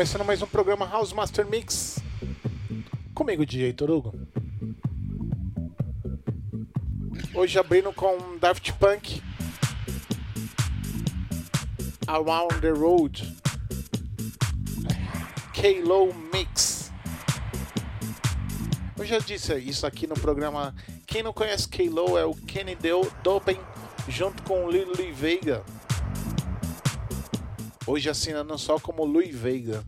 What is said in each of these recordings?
começando mais um programa House Master Mix. Comigo, DJ Torugo. Hoje abrindo com Daft Punk. Around the Road. K-Low Mix. Eu já disse isso aqui no programa. Quem não conhece K-Low é o Kenny Dopen junto com o Lily Veiga. Hoje assinando só como Louis Veiga.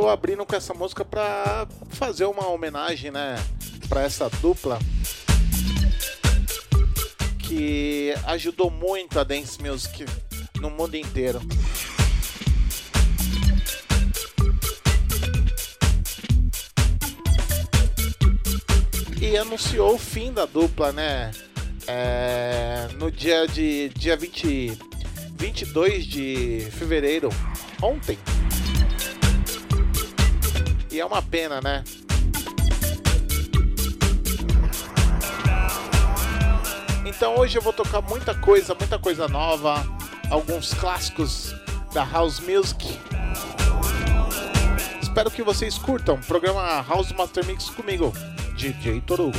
Tô abrindo com essa música pra fazer uma homenagem, né? Pra essa dupla que ajudou muito a dance music no mundo inteiro. E anunciou o fim da dupla, né? é, no dia de dia 20, 22 de fevereiro, ontem. É uma pena, né? Então hoje eu vou tocar muita coisa, muita coisa nova, alguns clássicos da House Music. Espero que vocês curtam. Programa House Master Mix comigo, DJ Torugo.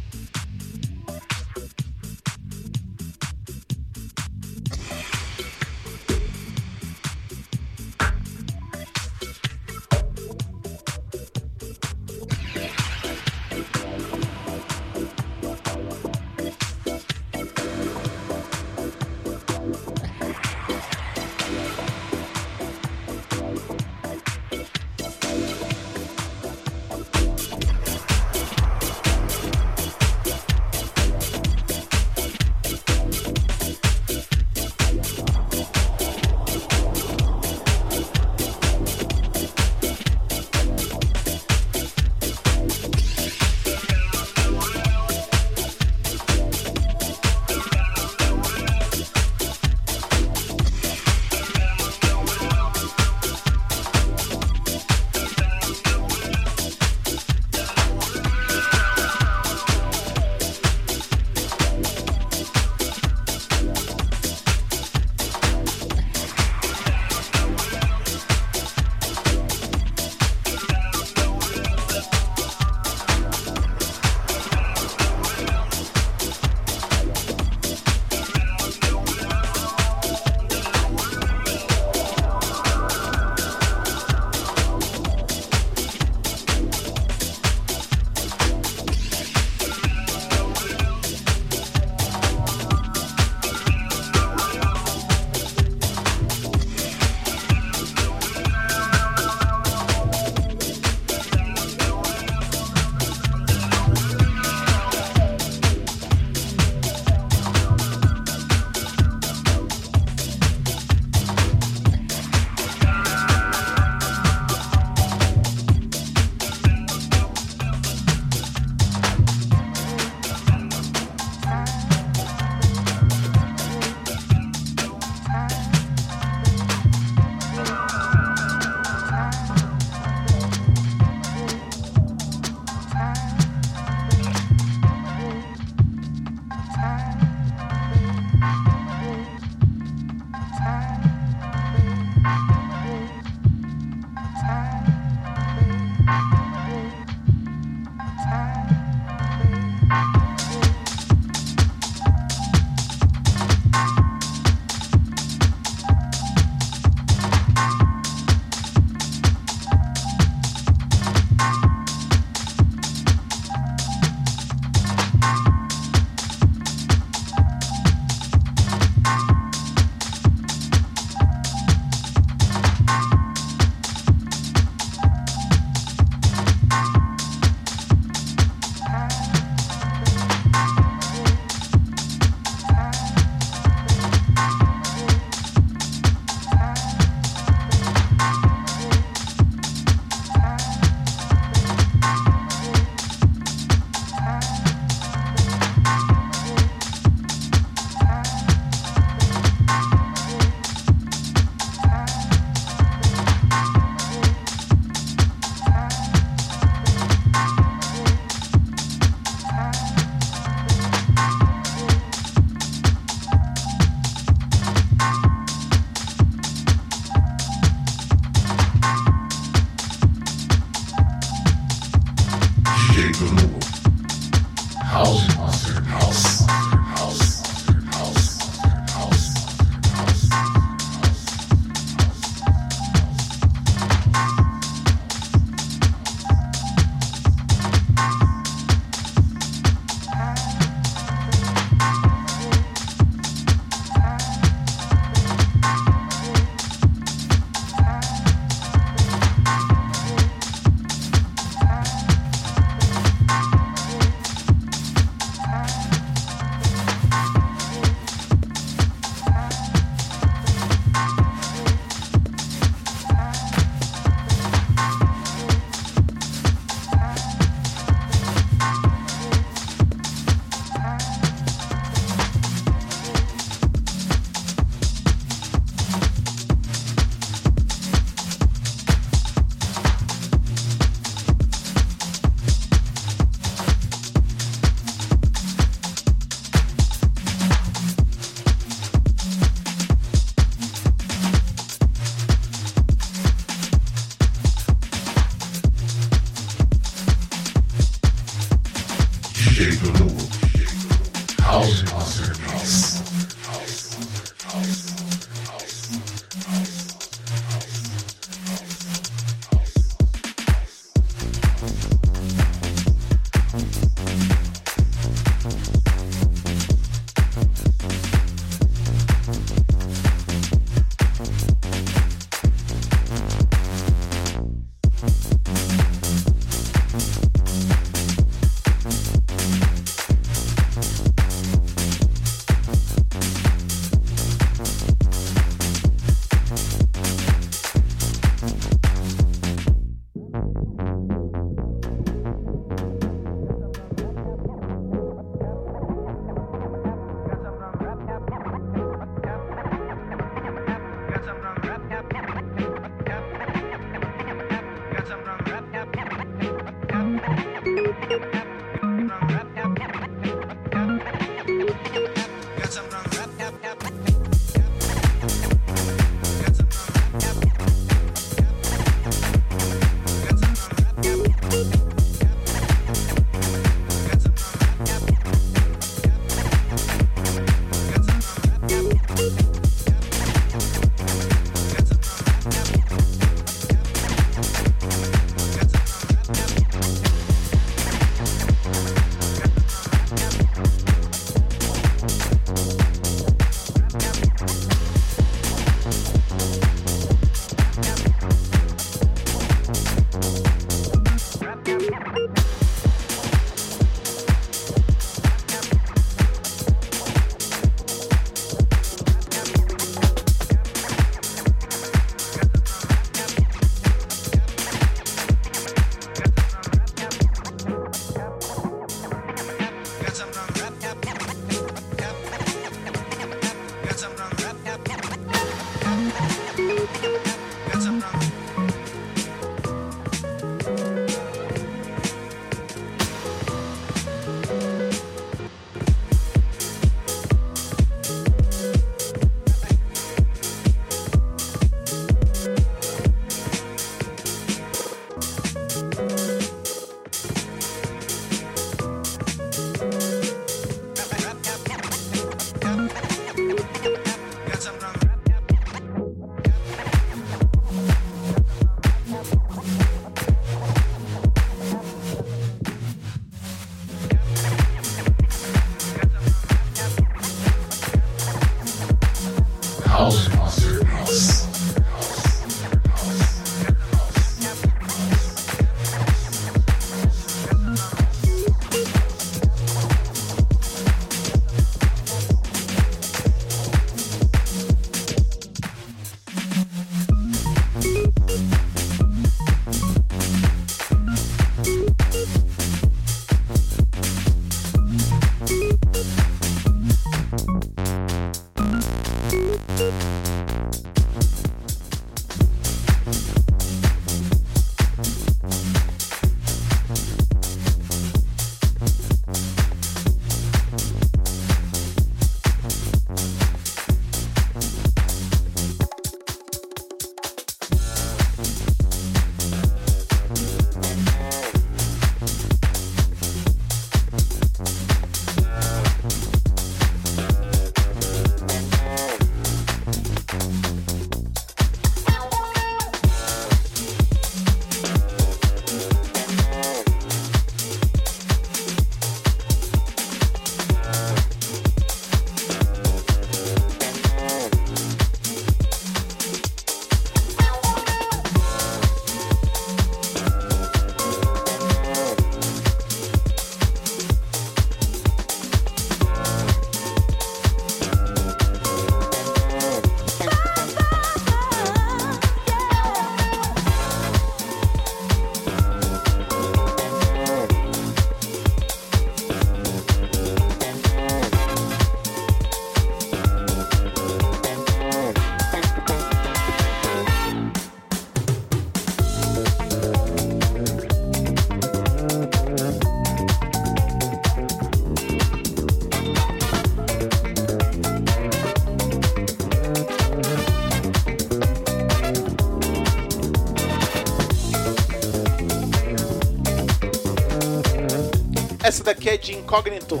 Essa daqui é de Incógnito.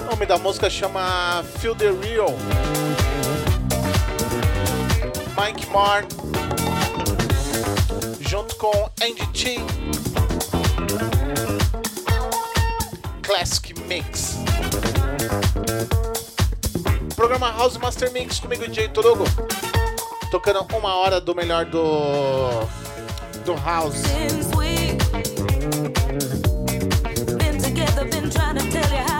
O nome da música chama Feel the Real. Mike Marr junto com Andy T. Classic Mix. Programa House Master Mix comigo, DJ Torugo. Tocando uma hora do melhor do, do House. Tell you how.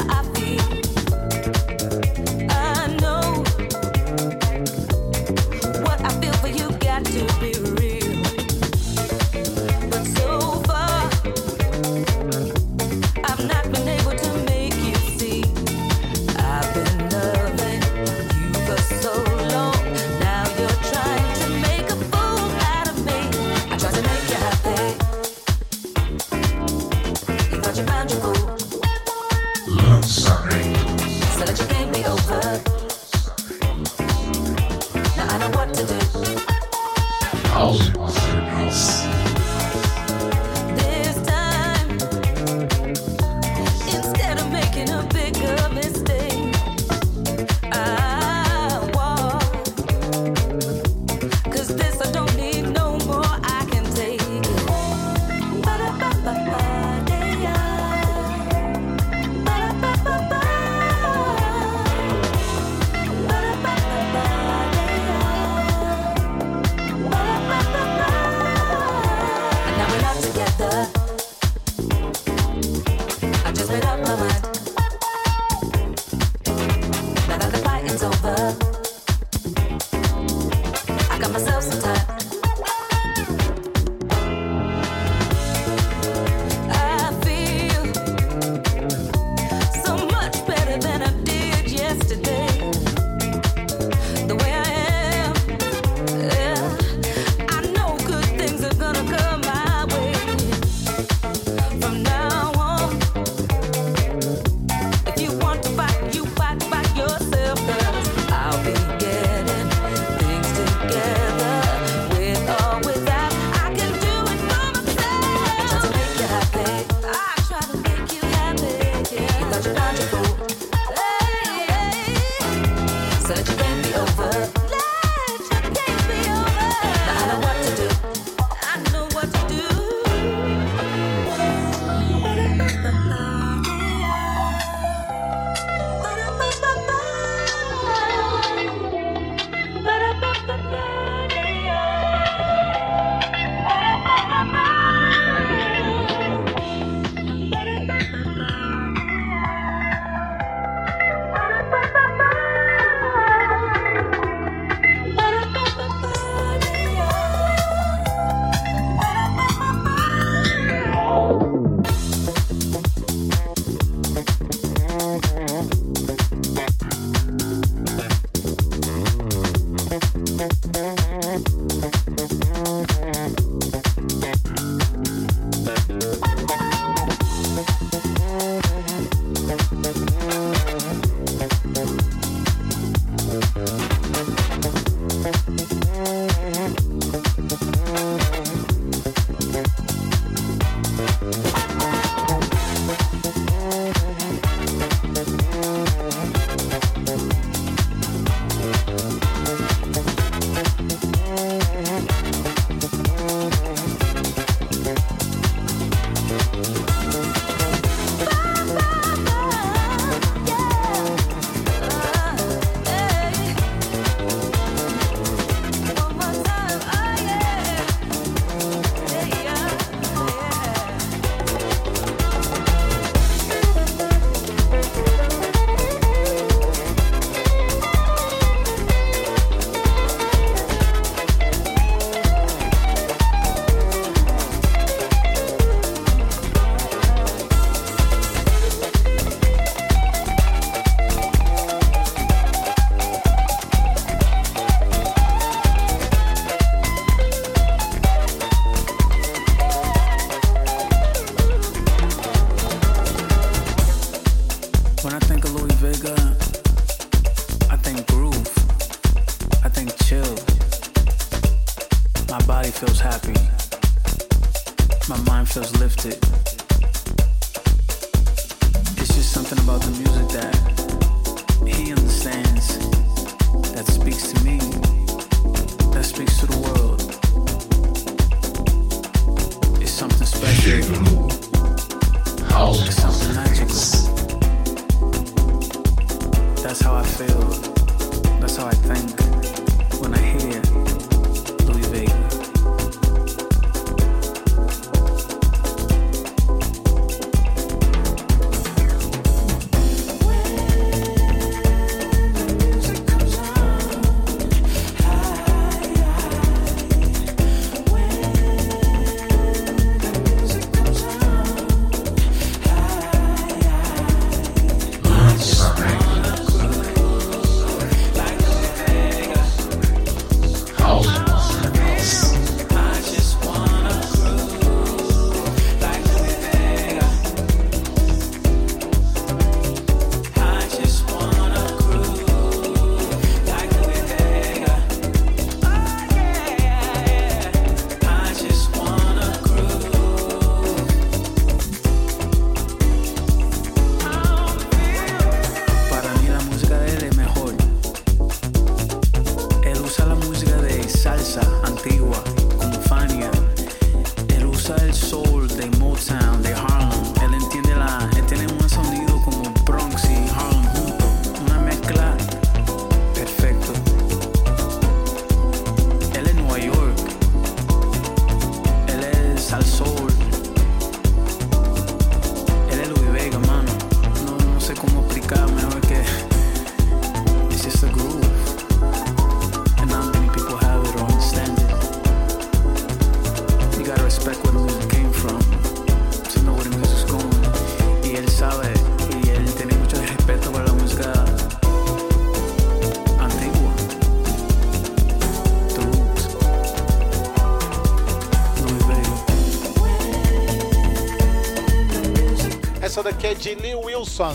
É de Lee Wilson.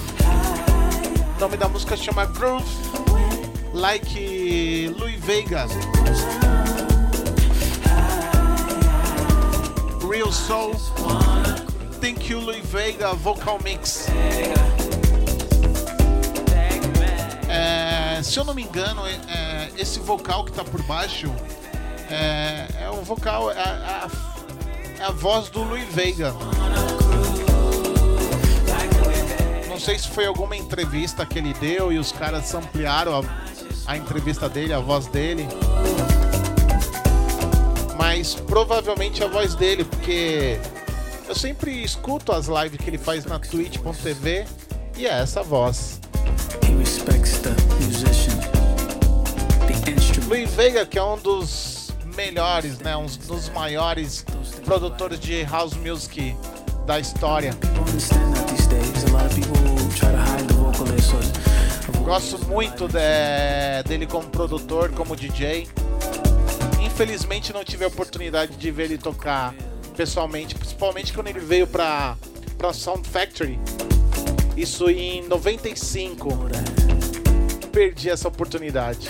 O nome da música chama Groove Like Louis Vegas. Real Soul. Thank you, Louis Vega Vocal Mix. É, se eu não me engano, é, é, esse vocal que tá por baixo é, é o vocal, é, a- é a voz do Louis Vega. Sei se foi alguma entrevista que ele deu e os caras ampliaram a, a entrevista dele, a voz dele. Mas provavelmente a voz dele, porque eu sempre escuto as lives que ele faz na twitch.tv e é essa voz. Louis Vega, que é um dos melhores, né, um dos maiores produtores de house music da história. Gosto muito de- dele como produtor, como DJ. Infelizmente não tive a oportunidade de ver ele tocar pessoalmente, principalmente quando ele veio pra, pra Sound Factory. Isso em 95. know that. Perdi essa oportunidade.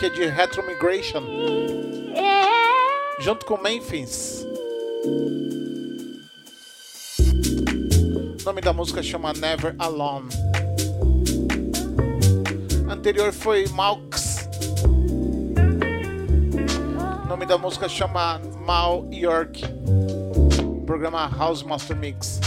Daqui é de Retro Migration. Junto com Memphis. O nome da música chama Never Alone. Anterior foi Malks. O nome da música chama Mal York. Programa House Master Mix.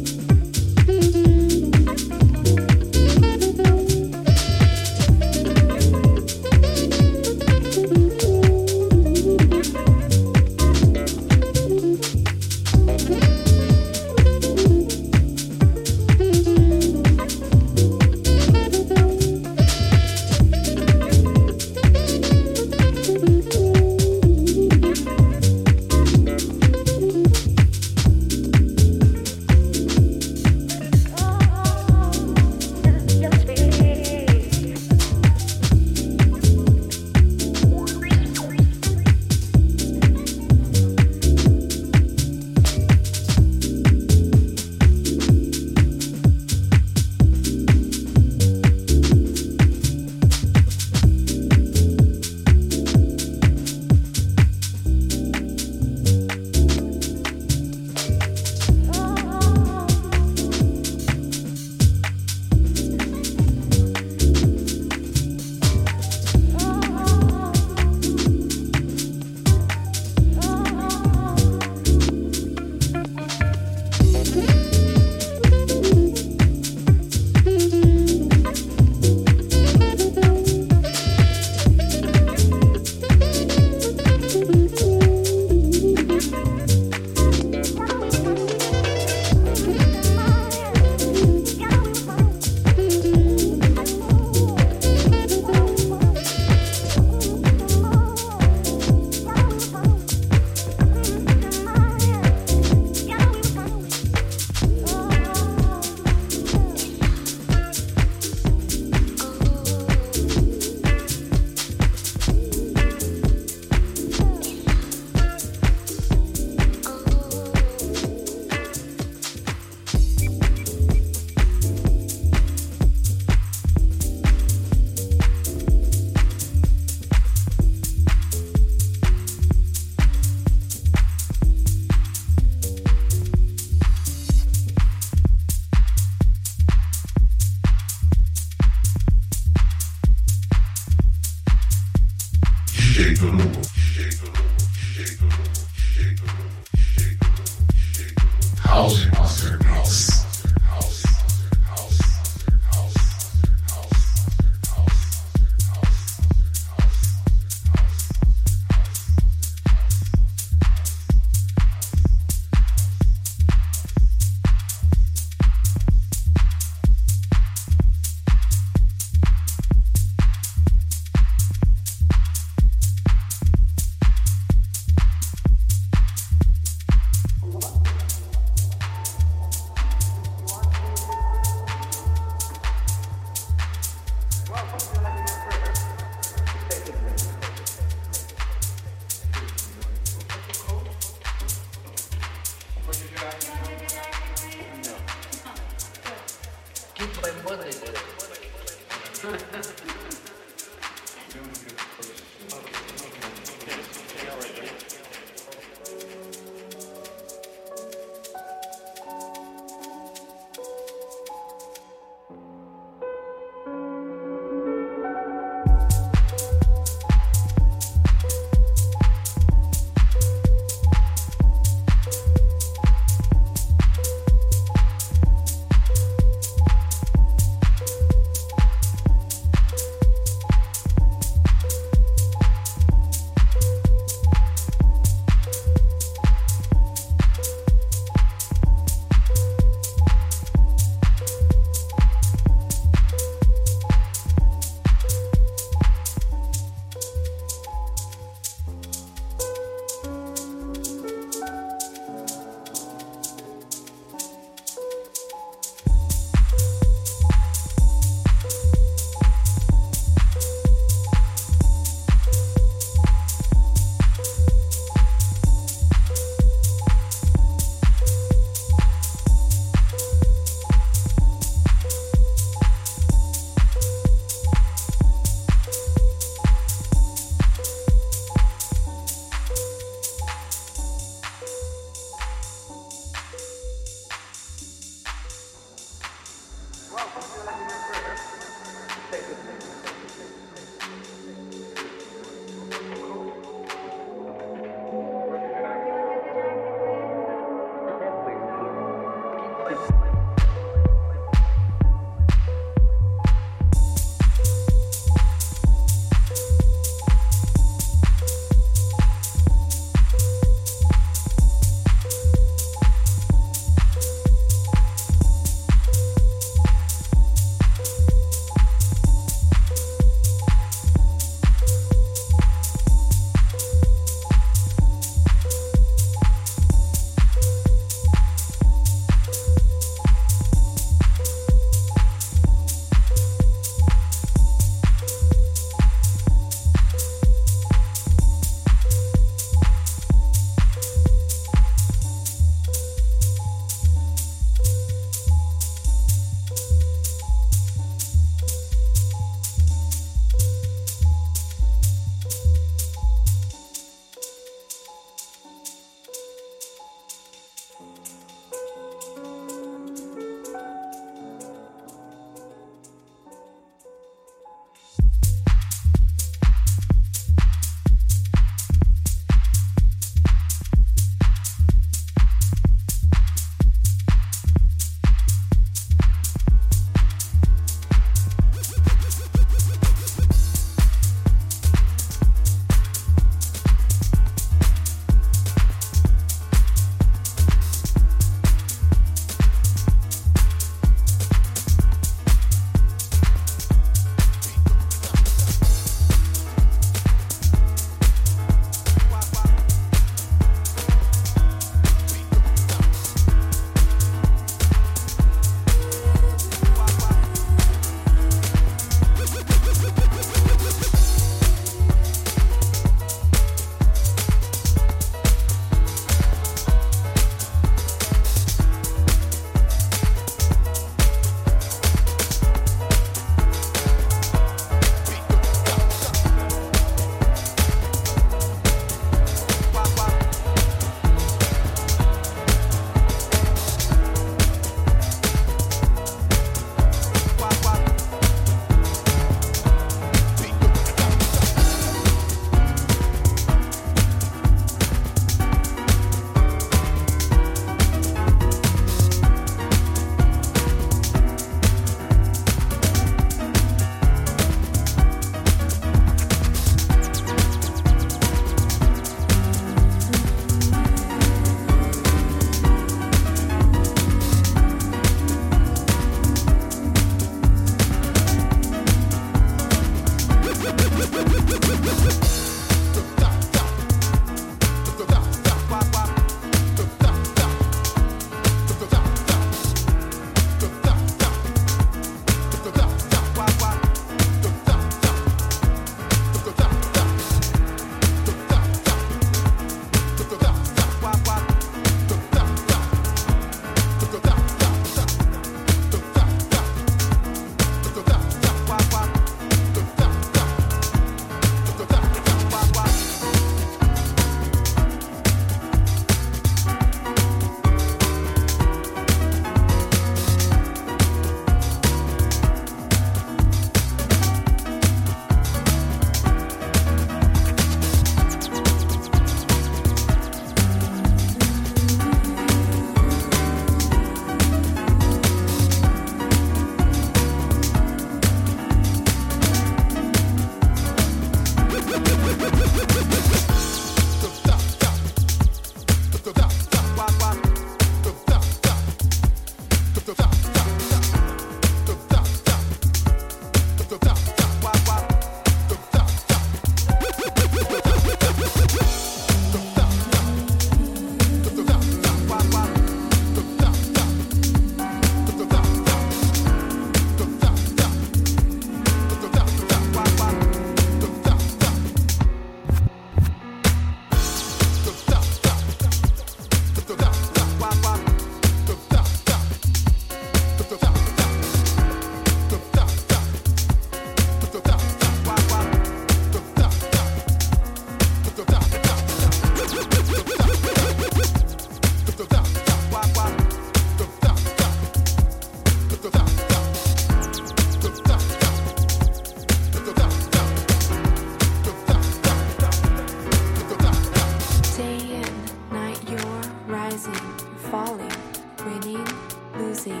losing,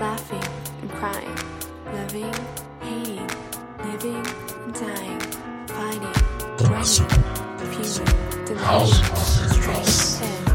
laughing and crying, loving, hating, living and dying, finding, running, fuming, denying, stress, and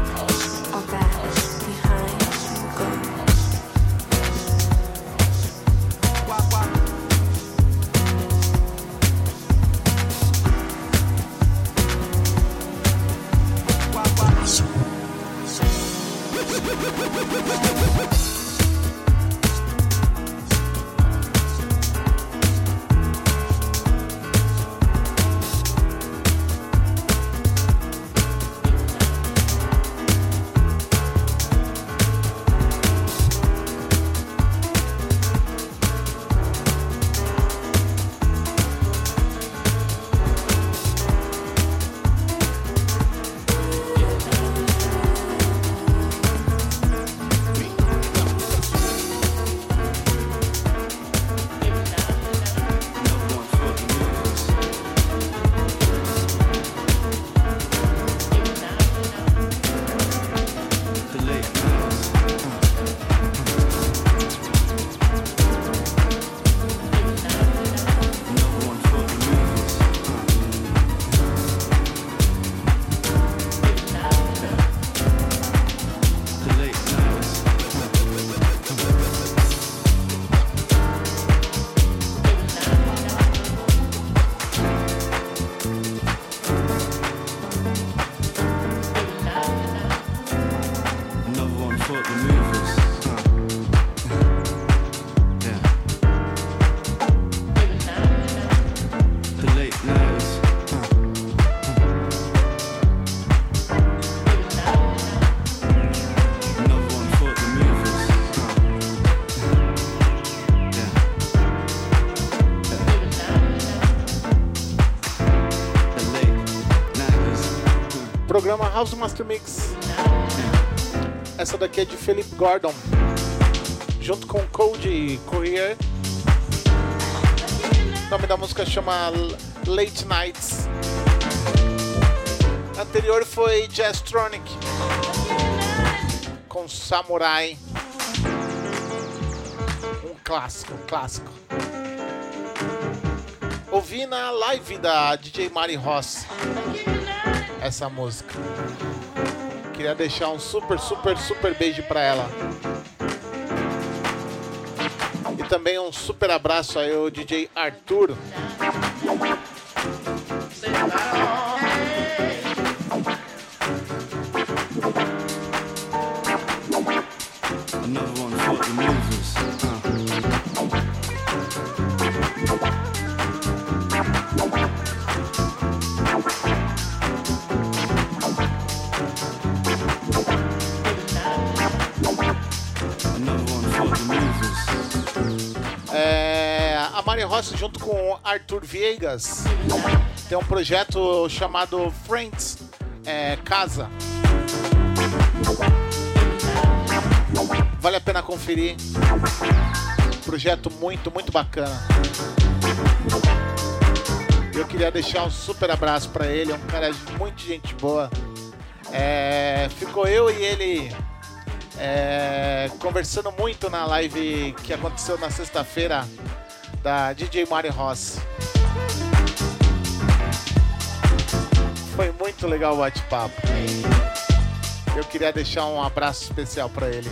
House Master Mix. Essa daqui é de Philip Gordon. Junto com Cody Courier. O nome da música chama Late Nights. Anterior foi Jazztronic. Com Samurai. Um clássico, um clássico. Ouvi na live da DJ Mari Ross essa música. Queria deixar um super, super, super beijo pra ela. E também um super abraço aí ao DJ Arthur. Rossi junto com Arthur Viegas tem um projeto chamado Friends é, Casa. Vale a pena conferir. Projeto muito, muito bacana. Eu queria deixar um super abraço pra ele, é um cara de muito gente boa. É, ficou eu e ele é, conversando muito na live que aconteceu na sexta-feira da DJ Mari Ross. Foi muito legal o bate-papo. Eu queria deixar um abraço especial para ele.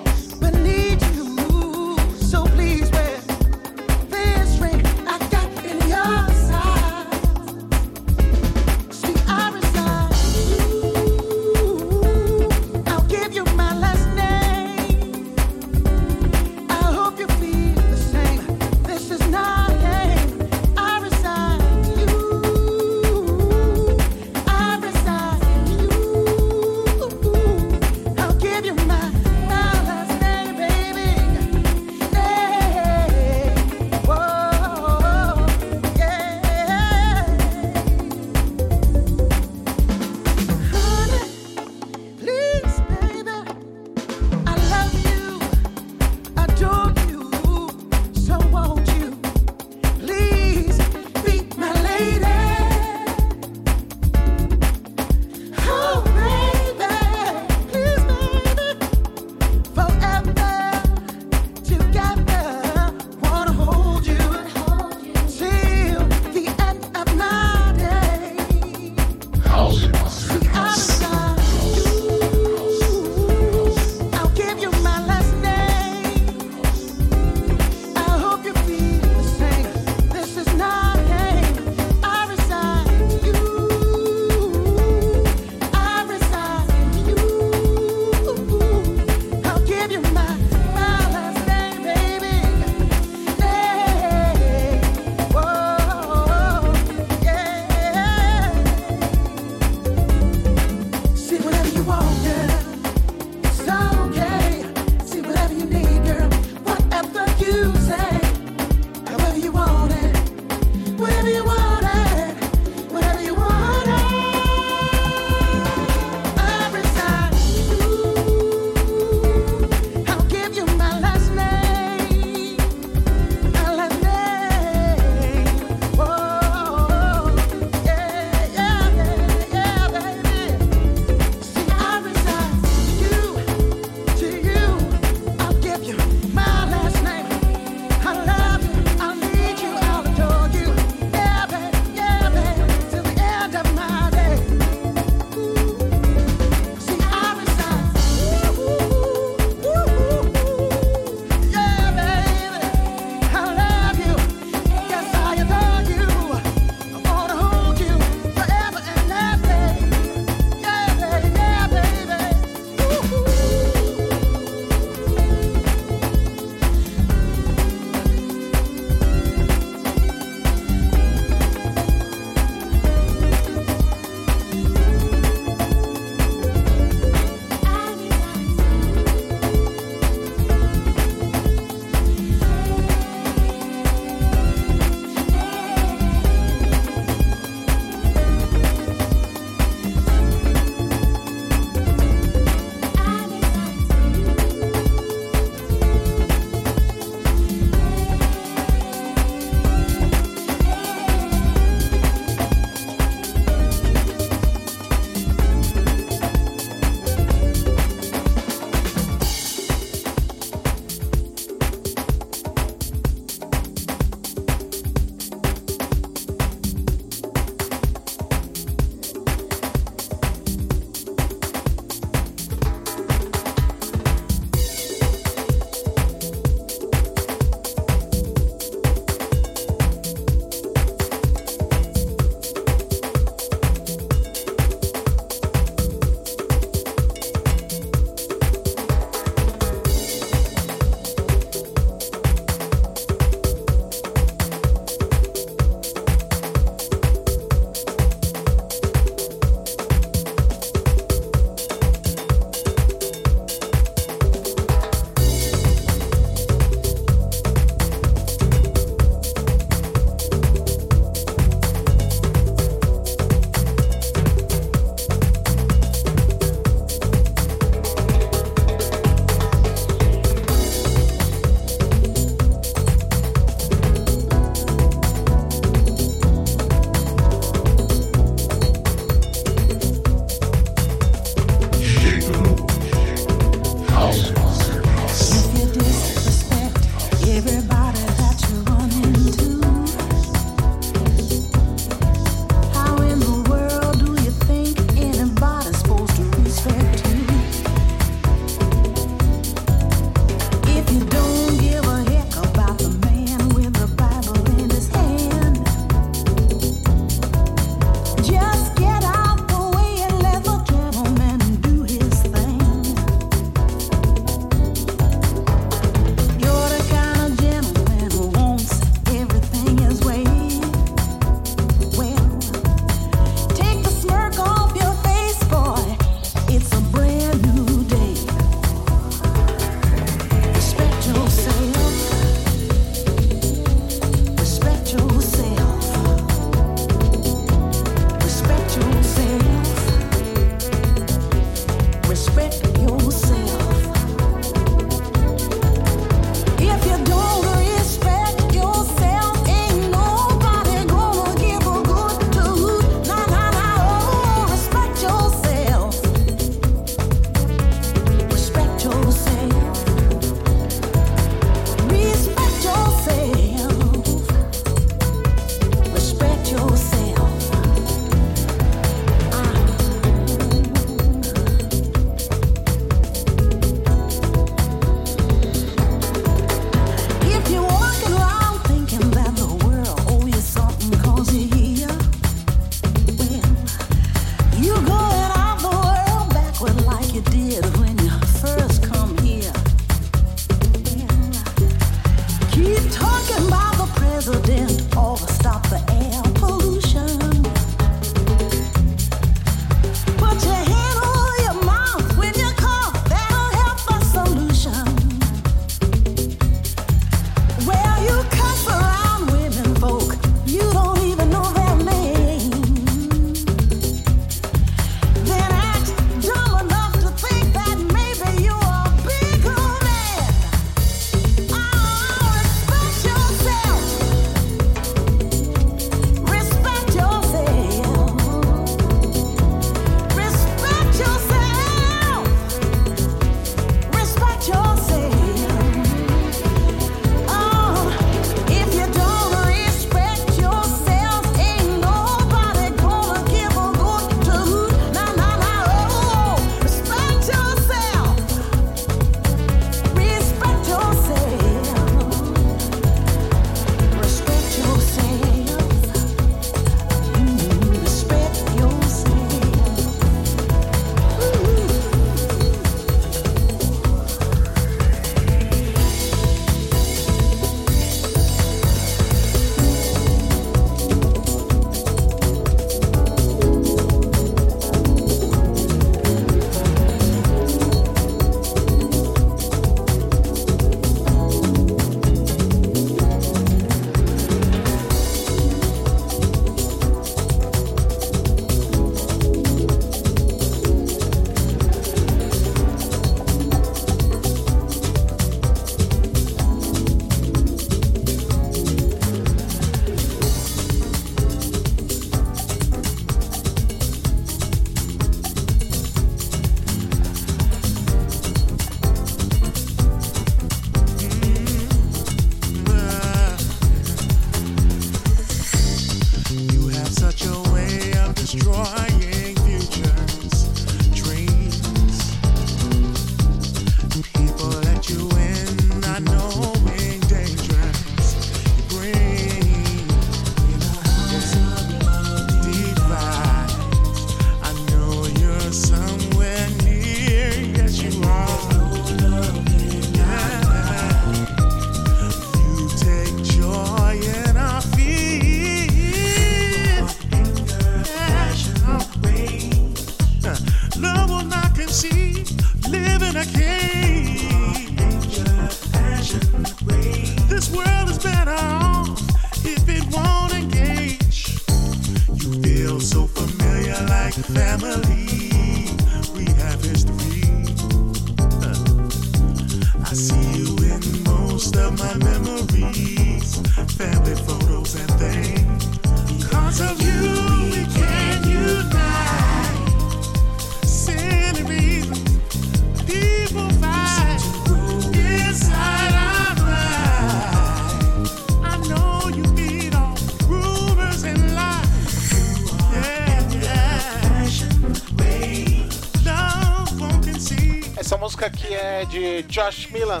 É de Josh Milan.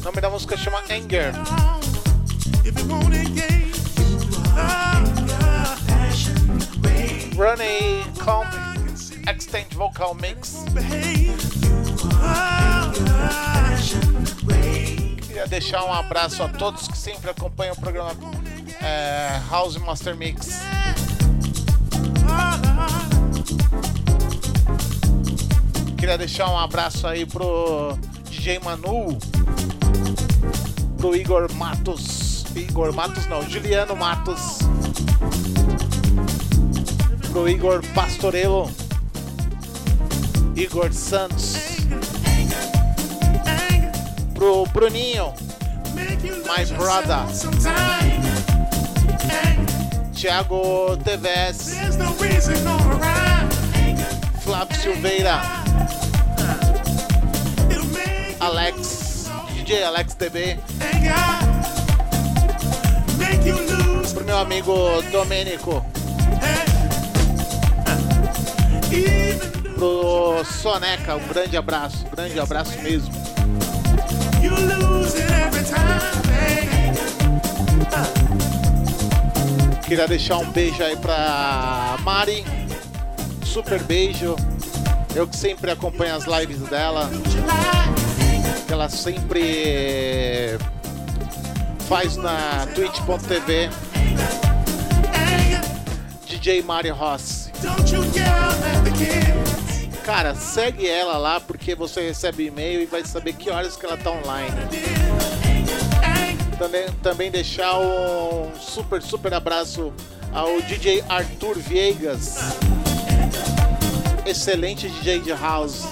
O nome da música chama Anger. Runny Comp Extend Vocal Mix. Queria deixar um abraço a todos que sempre acompanham o programa é, House Master Mix. Queria deixar um abraço aí pro DJ Manu, pro Igor Matos, Igor Matos não, Juliano Matos, pro Igor Pastorello, Igor Santos, pro Bruninho, My brother. Thiago TVS, There's no reason no rhyme. Flávio Silveira, Alex, DJ Alex lose. pro meu amigo Domênico, pro Soneca, um grande abraço, grande abraço mesmo. Queria deixar um beijo aí pra Mari, super beijo. Eu que sempre acompanho as lives dela, que ela sempre faz na twitch.tv. DJ Mari Ross. Don't you yell at the kids. Cara, segue ela lá porque você recebe e-mail e vai saber que horas que ela tá online. Também, também deixar um super, super abraço ao DJ Arthur Viegas. Excelente DJ de house.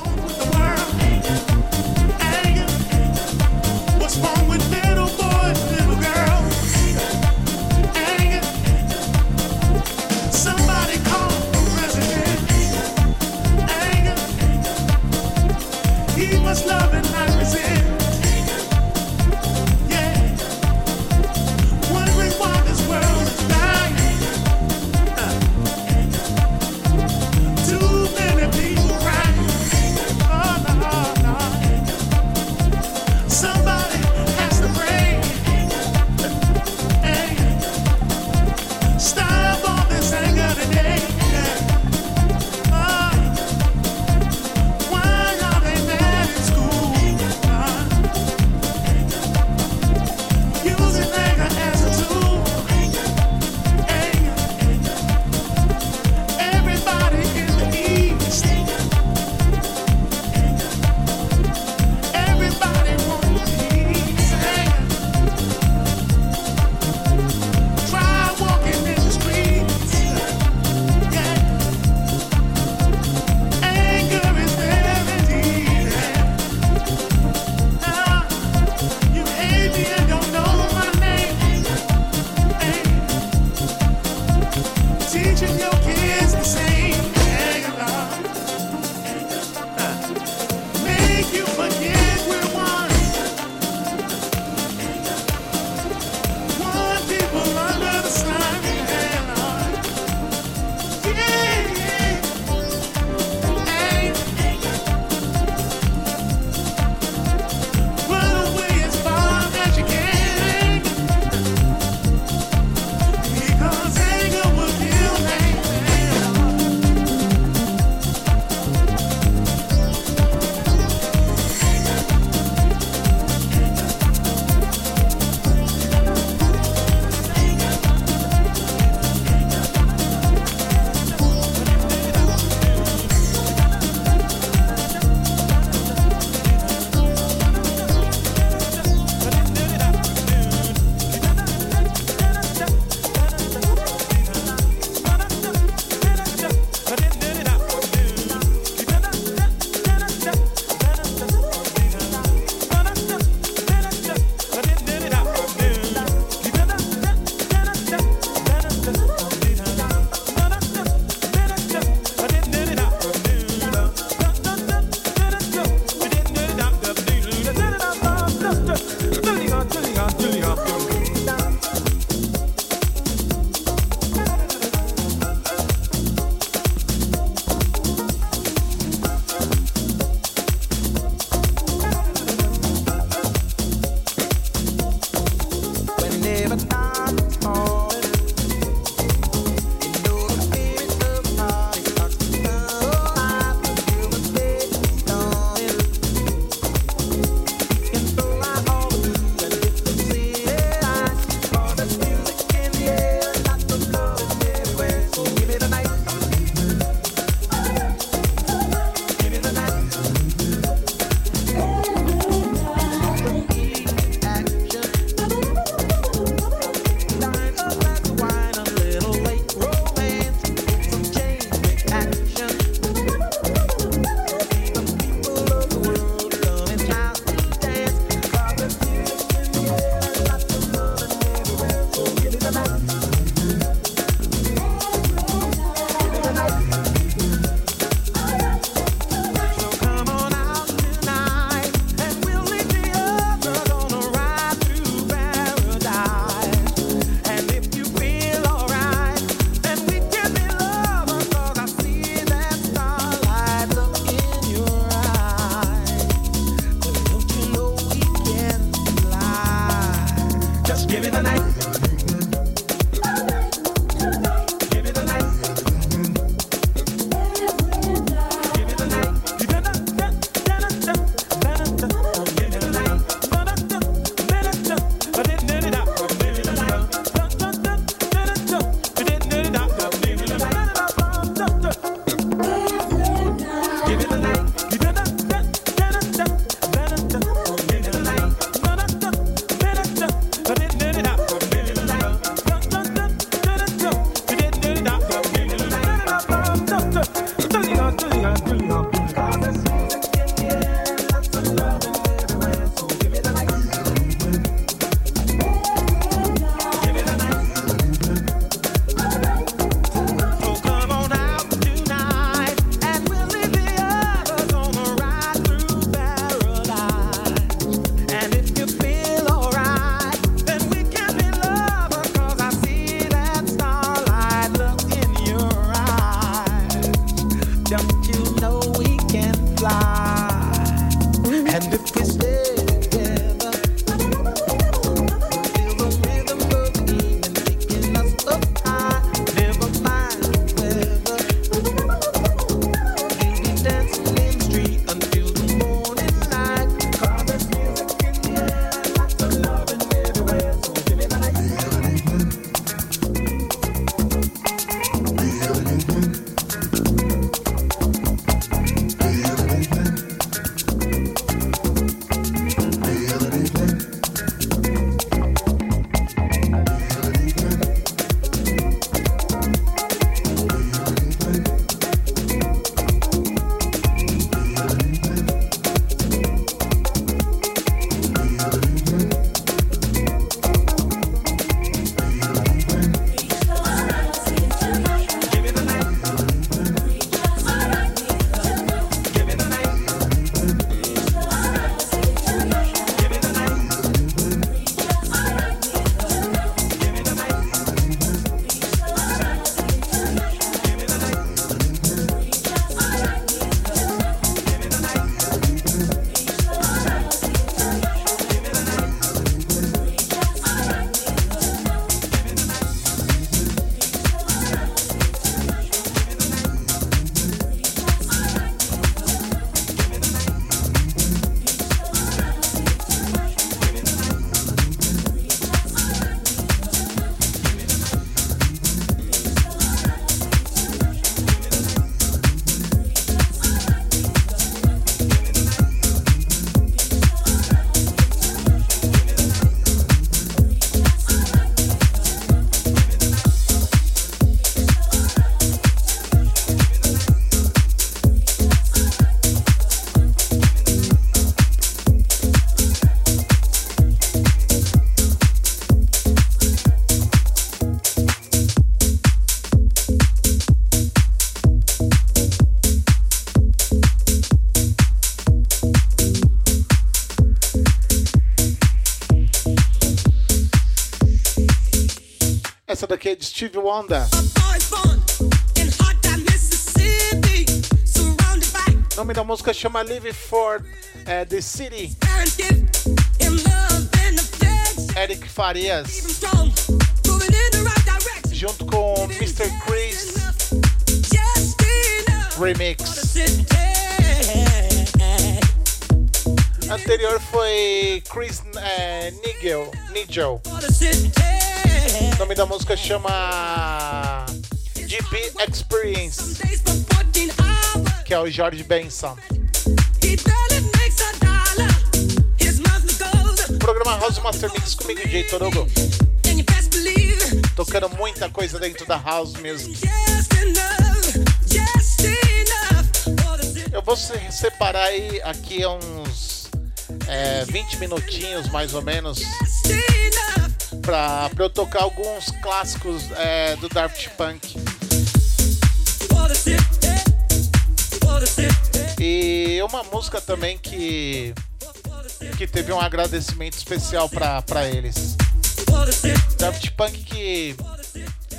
Steve Wonder. O nome da música chama Live for é, the City. Eric Farias, junto com Mr. Chris Remix. Anterior foi Chris é, Nigel. Nigel. O nome da música chama GP Experience, que é o George Benson. Programa House Master Mix comigo, Jay Torogo. Tocando muita coisa dentro da House Music. Eu vou se- separar aí aqui uns é, 20 minutinhos mais ou menos pra, pra eu tocar alguns clássicos é, do Daft Punk. E uma música também que, que teve um agradecimento especial pra eles. Daft Punk que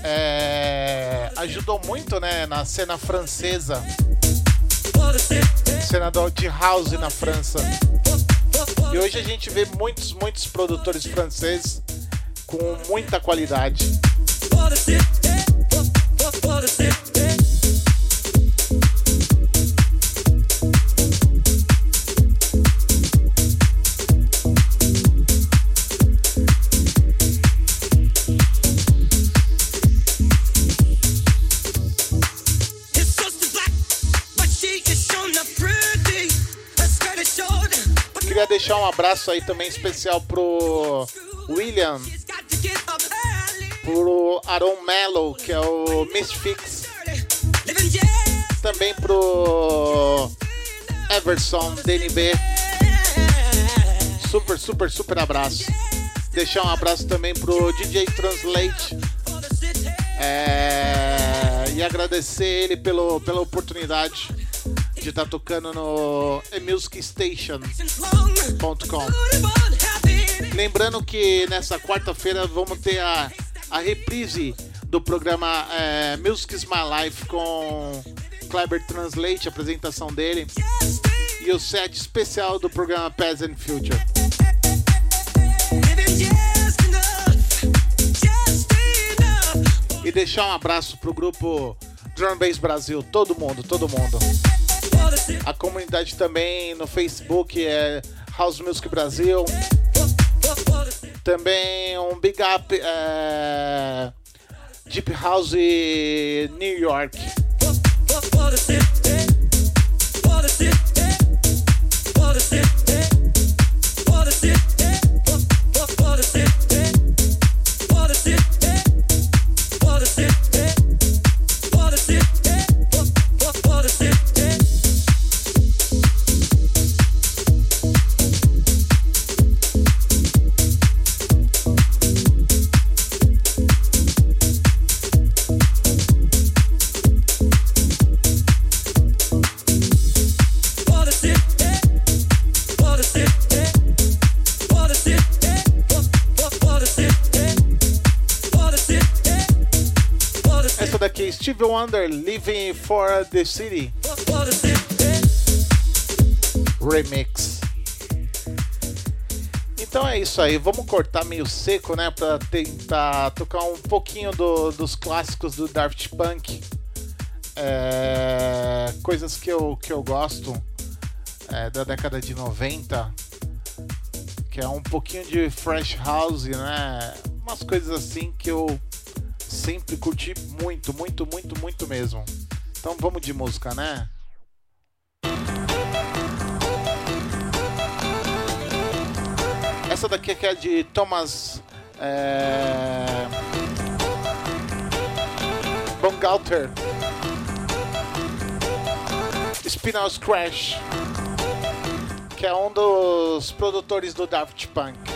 é, ajudou muito né, na cena francesa, cena do de house na França. E hoje a gente vê muitos, muitos produtores franceses com muita qualidade. Queria deixar um abraço aí também especial pro William, pro Aaron Mello, que é o Misfix, também pro Everson DNB. Super, super, super abraço. Deixar um abraço também pro DJ Translate. É, e agradecer ele pelo, pela oportunidade de estar tocando no emusicStation.com. Lembrando que nessa quarta-feira vamos ter a, a reprise do programa é, Music is My Life com Kleber Translate, a apresentação dele. E o set especial do programa Past and Future. E deixar um abraço pro grupo Drum Bass Brasil, todo mundo, todo mundo. A comunidade também no Facebook é House Music Brasil. Também um big up é, Deep House New York. Essa Steve Wonder, Living for the City. Remix. Então é isso aí, vamos cortar meio seco, né? Pra tentar tocar um pouquinho do- dos clássicos do Daft Punk. É, coisas que eu, que eu gosto é, da década de 90. Que é um pouquinho de Fresh House, né? Umas coisas assim que eu sempre curti muito, muito, muito, muito mesmo. Então vamos de música, né? Essa daqui é é de Thomas é... Baumgartner. Spinal Crash, que é um dos produtores do Daft Punk.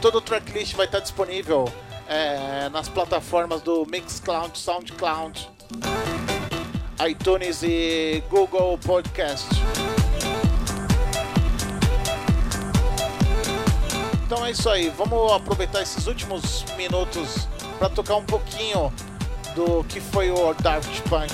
Todo o tracklist vai estar disponível é, nas plataformas do Mixcloud, Soundcloud, iTunes e Google Podcast. Então é isso aí, vamos aproveitar esses últimos minutos para tocar um pouquinho do que foi o Daft Punk.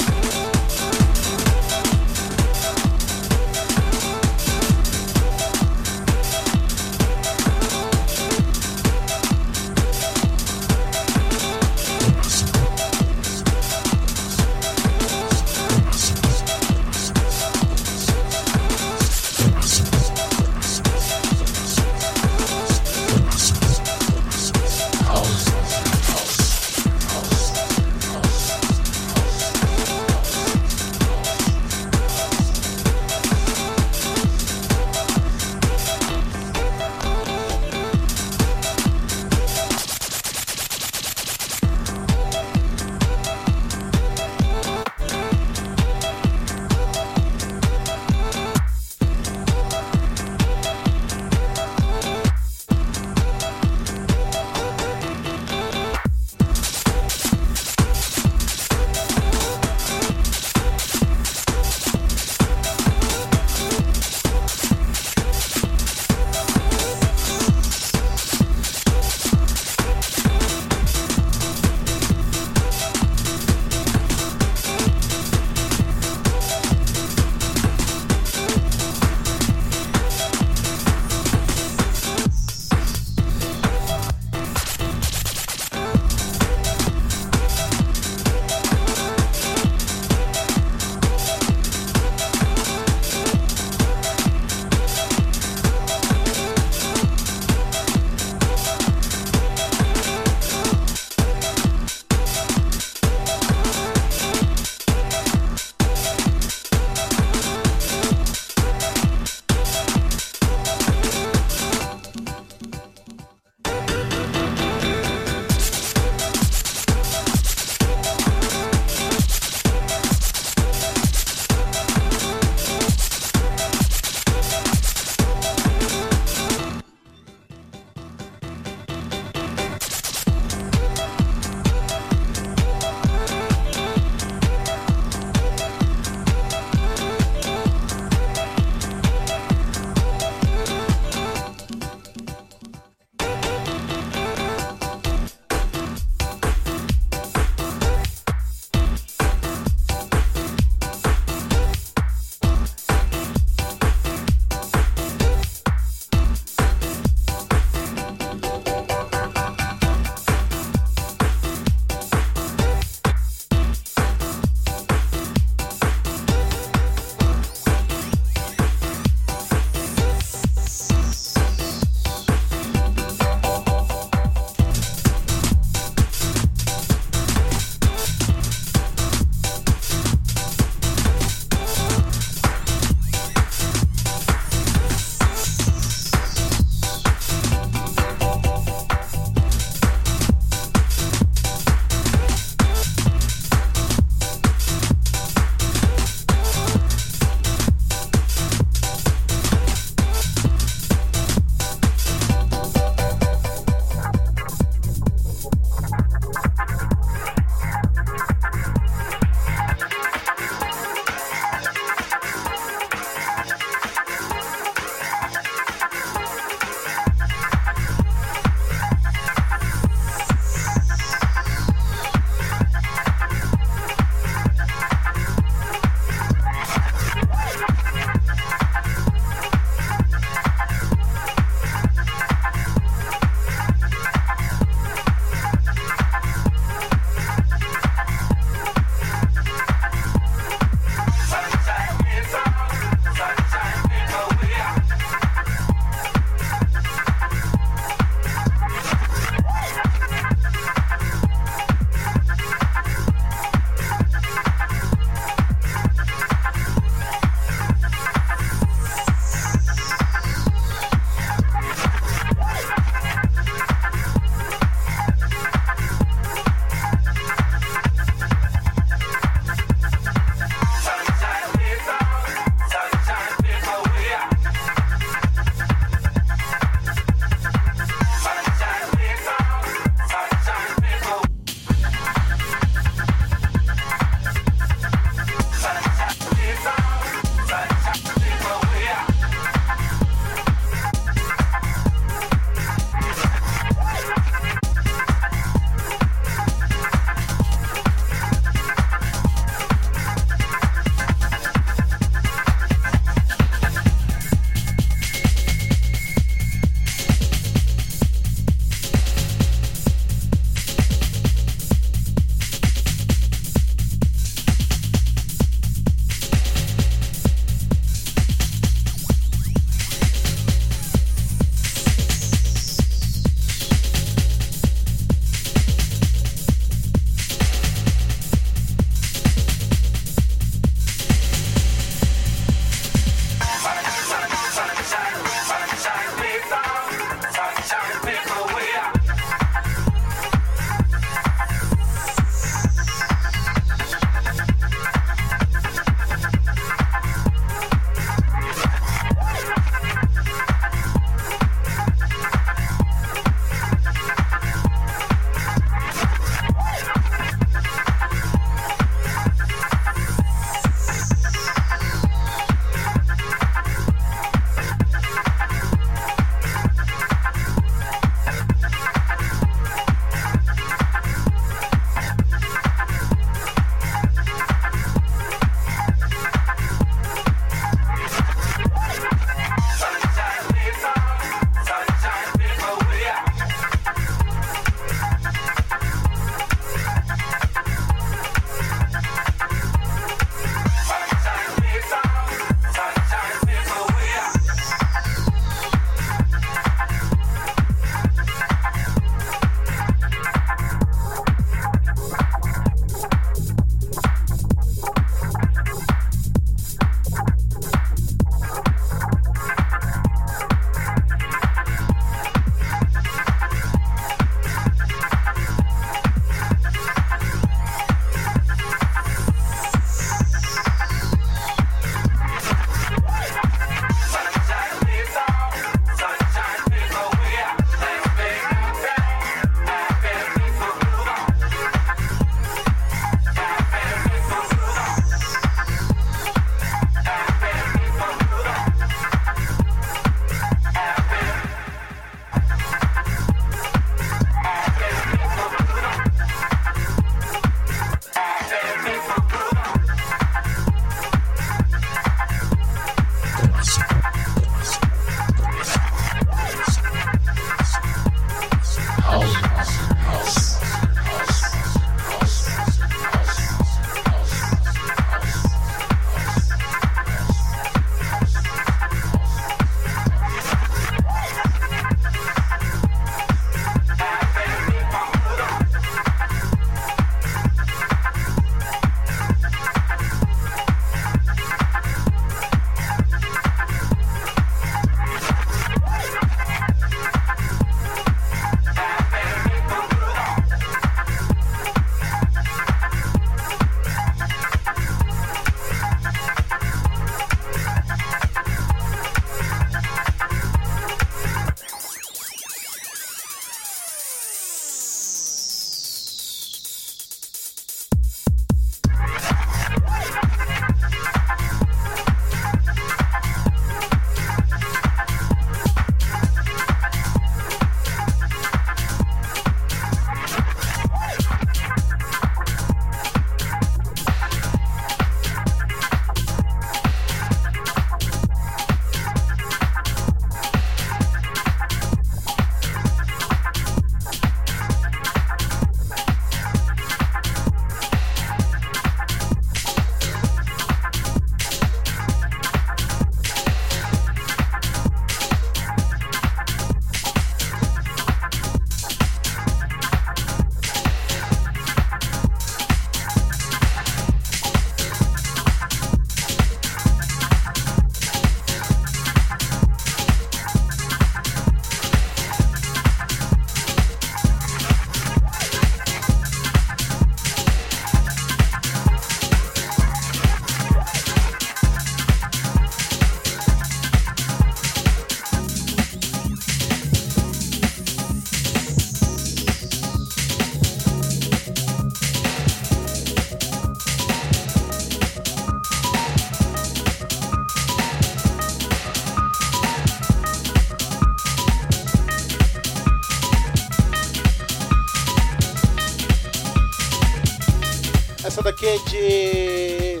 Essa daqui é de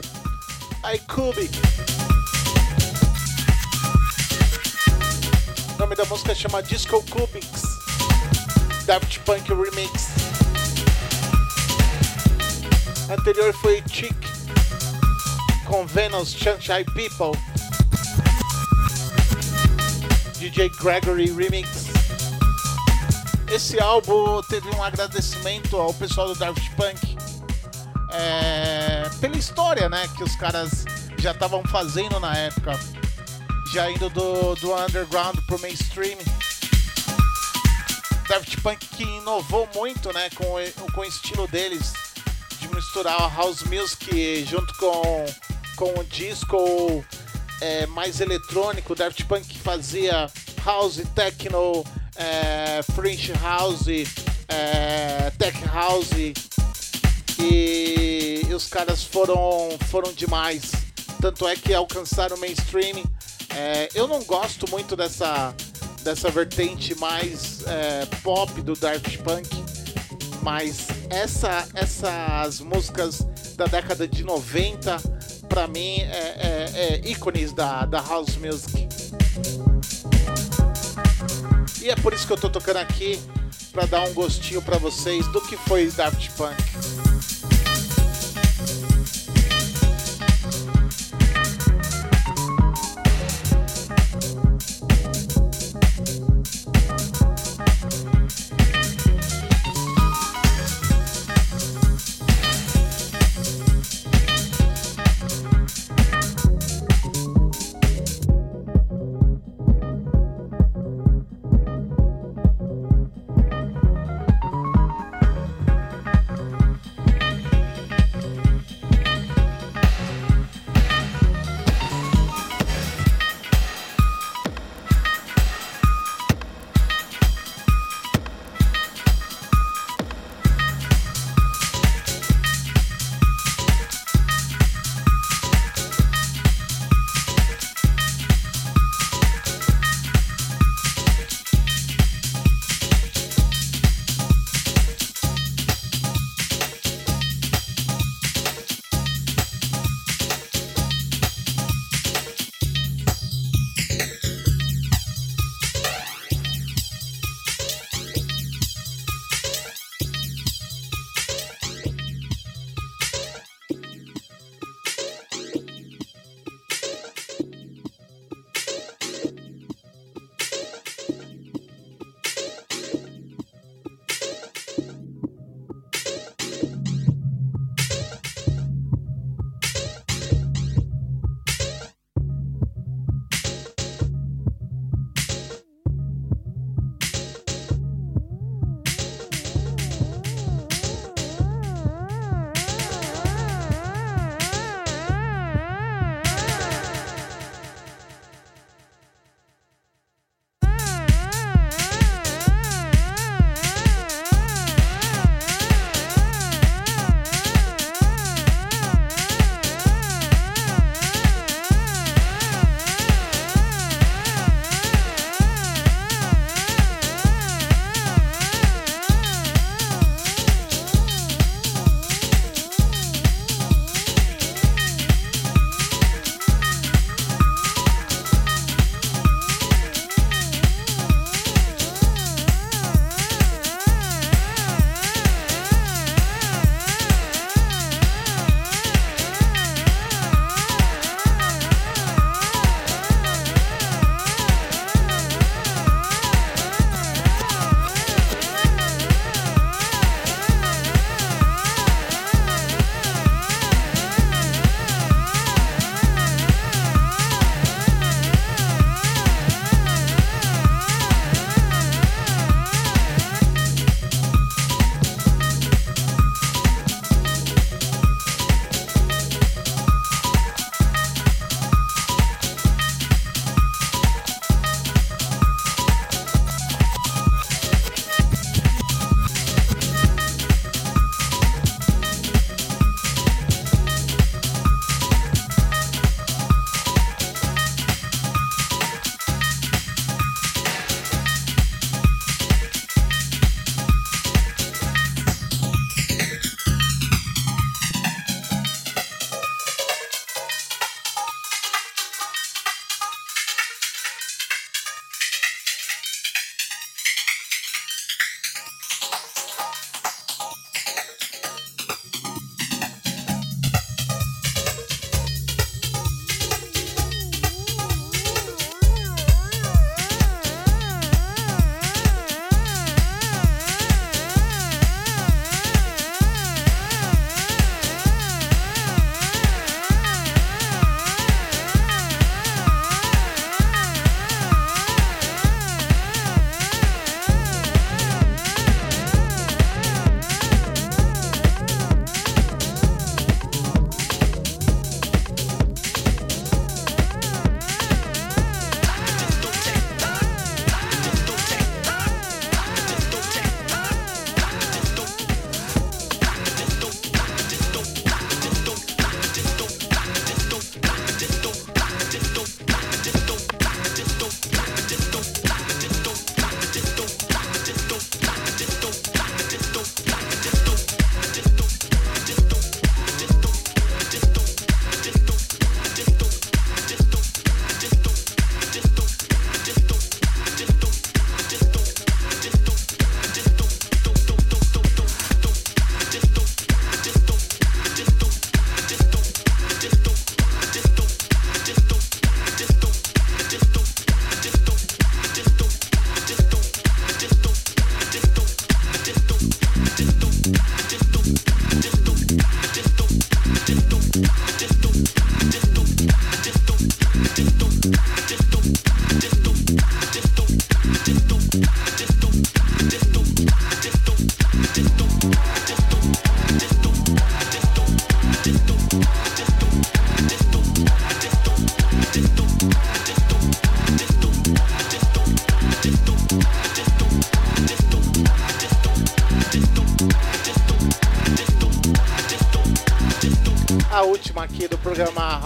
iCubic. O nome da música chama Disco Cubics. Daft Punk Remix. Anterior foi Chick com Venus Sunshine People. DJ Gregory Remix. Esse álbum teve um agradecimento ao pessoal do Daft Punk é, pela história, né, que os caras já estavam fazendo na época, já indo do, do underground pro mainstream. Daft Punk que inovou muito, né, com, o- com o estilo deles de misturar a house music junto com, com o disco é, mais eletrônico. Daft Punk fazia house, techno, é, French house, é, tech house e os caras foram, foram demais. Tanto é que alcançaram o mainstream. É, eu não gosto muito dessa, dessa vertente mais é, pop do Daft Punk, mas essa, essas músicas da década de 90, pra mim, é, é- é ícones da, da house music. E é por isso que eu tô tocando aqui, pra dar um gostinho pra vocês do que foi Daft Punk.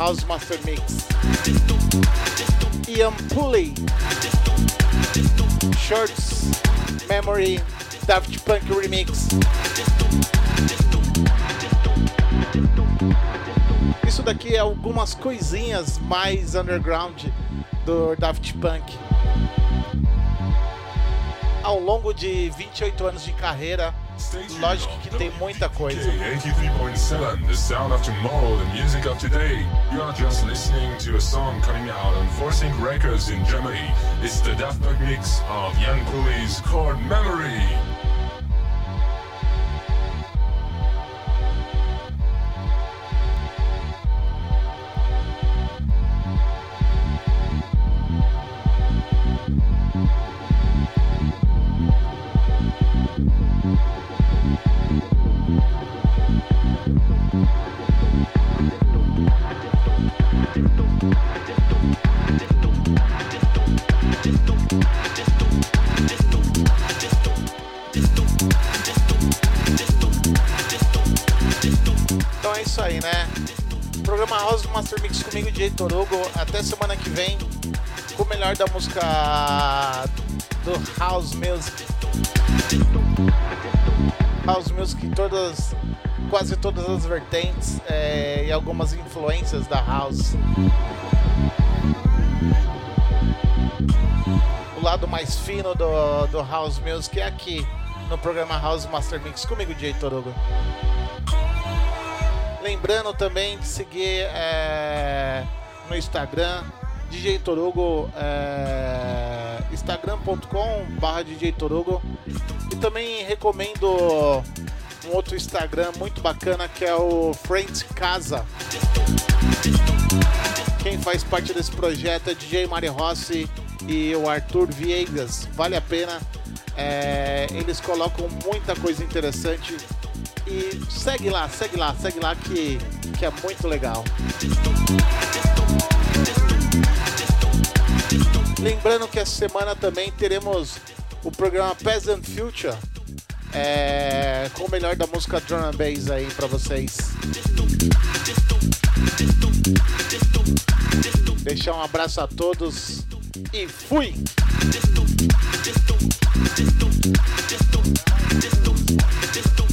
House Master Mix. Ian Pulley. Shorts Memory Daft Punk Remix. Isso daqui é algumas coisinhas mais underground do Daft Punk. Ao longo de 28 anos de carreira, lógico que tem muita coisa. 83.7, the sound of tomorrow, the music of today. You are just listening to a song coming out on Forcing Records in Germany. It's the Daft Punk mix of Young Pulley's Chord Memory. Da música do House Music. House Music todas, quase todas as vertentes é, e algumas influências da House. O lado mais fino do, do House Music é aqui no programa House Master Mix comigo, DJ Torugo. Lembrando também de seguir é, no Instagram, DJ Torugo, é, instagram.com.br DJ Torugo. E também recomendo um outro Instagram muito bacana que é o Friends Casa. Quem faz parte desse projeto é DJ Mari Rossi e o Arthur Viegas. Vale a pena. É, eles colocam muita coisa interessante. E segue lá, segue lá, segue lá que, que é muito legal. Lembrando que essa semana também teremos o programa Peasant Future é, com o melhor da música drum and bass aí pra vocês. Deixar um abraço a todos e fui! Techno jungle house, the metal is funk, but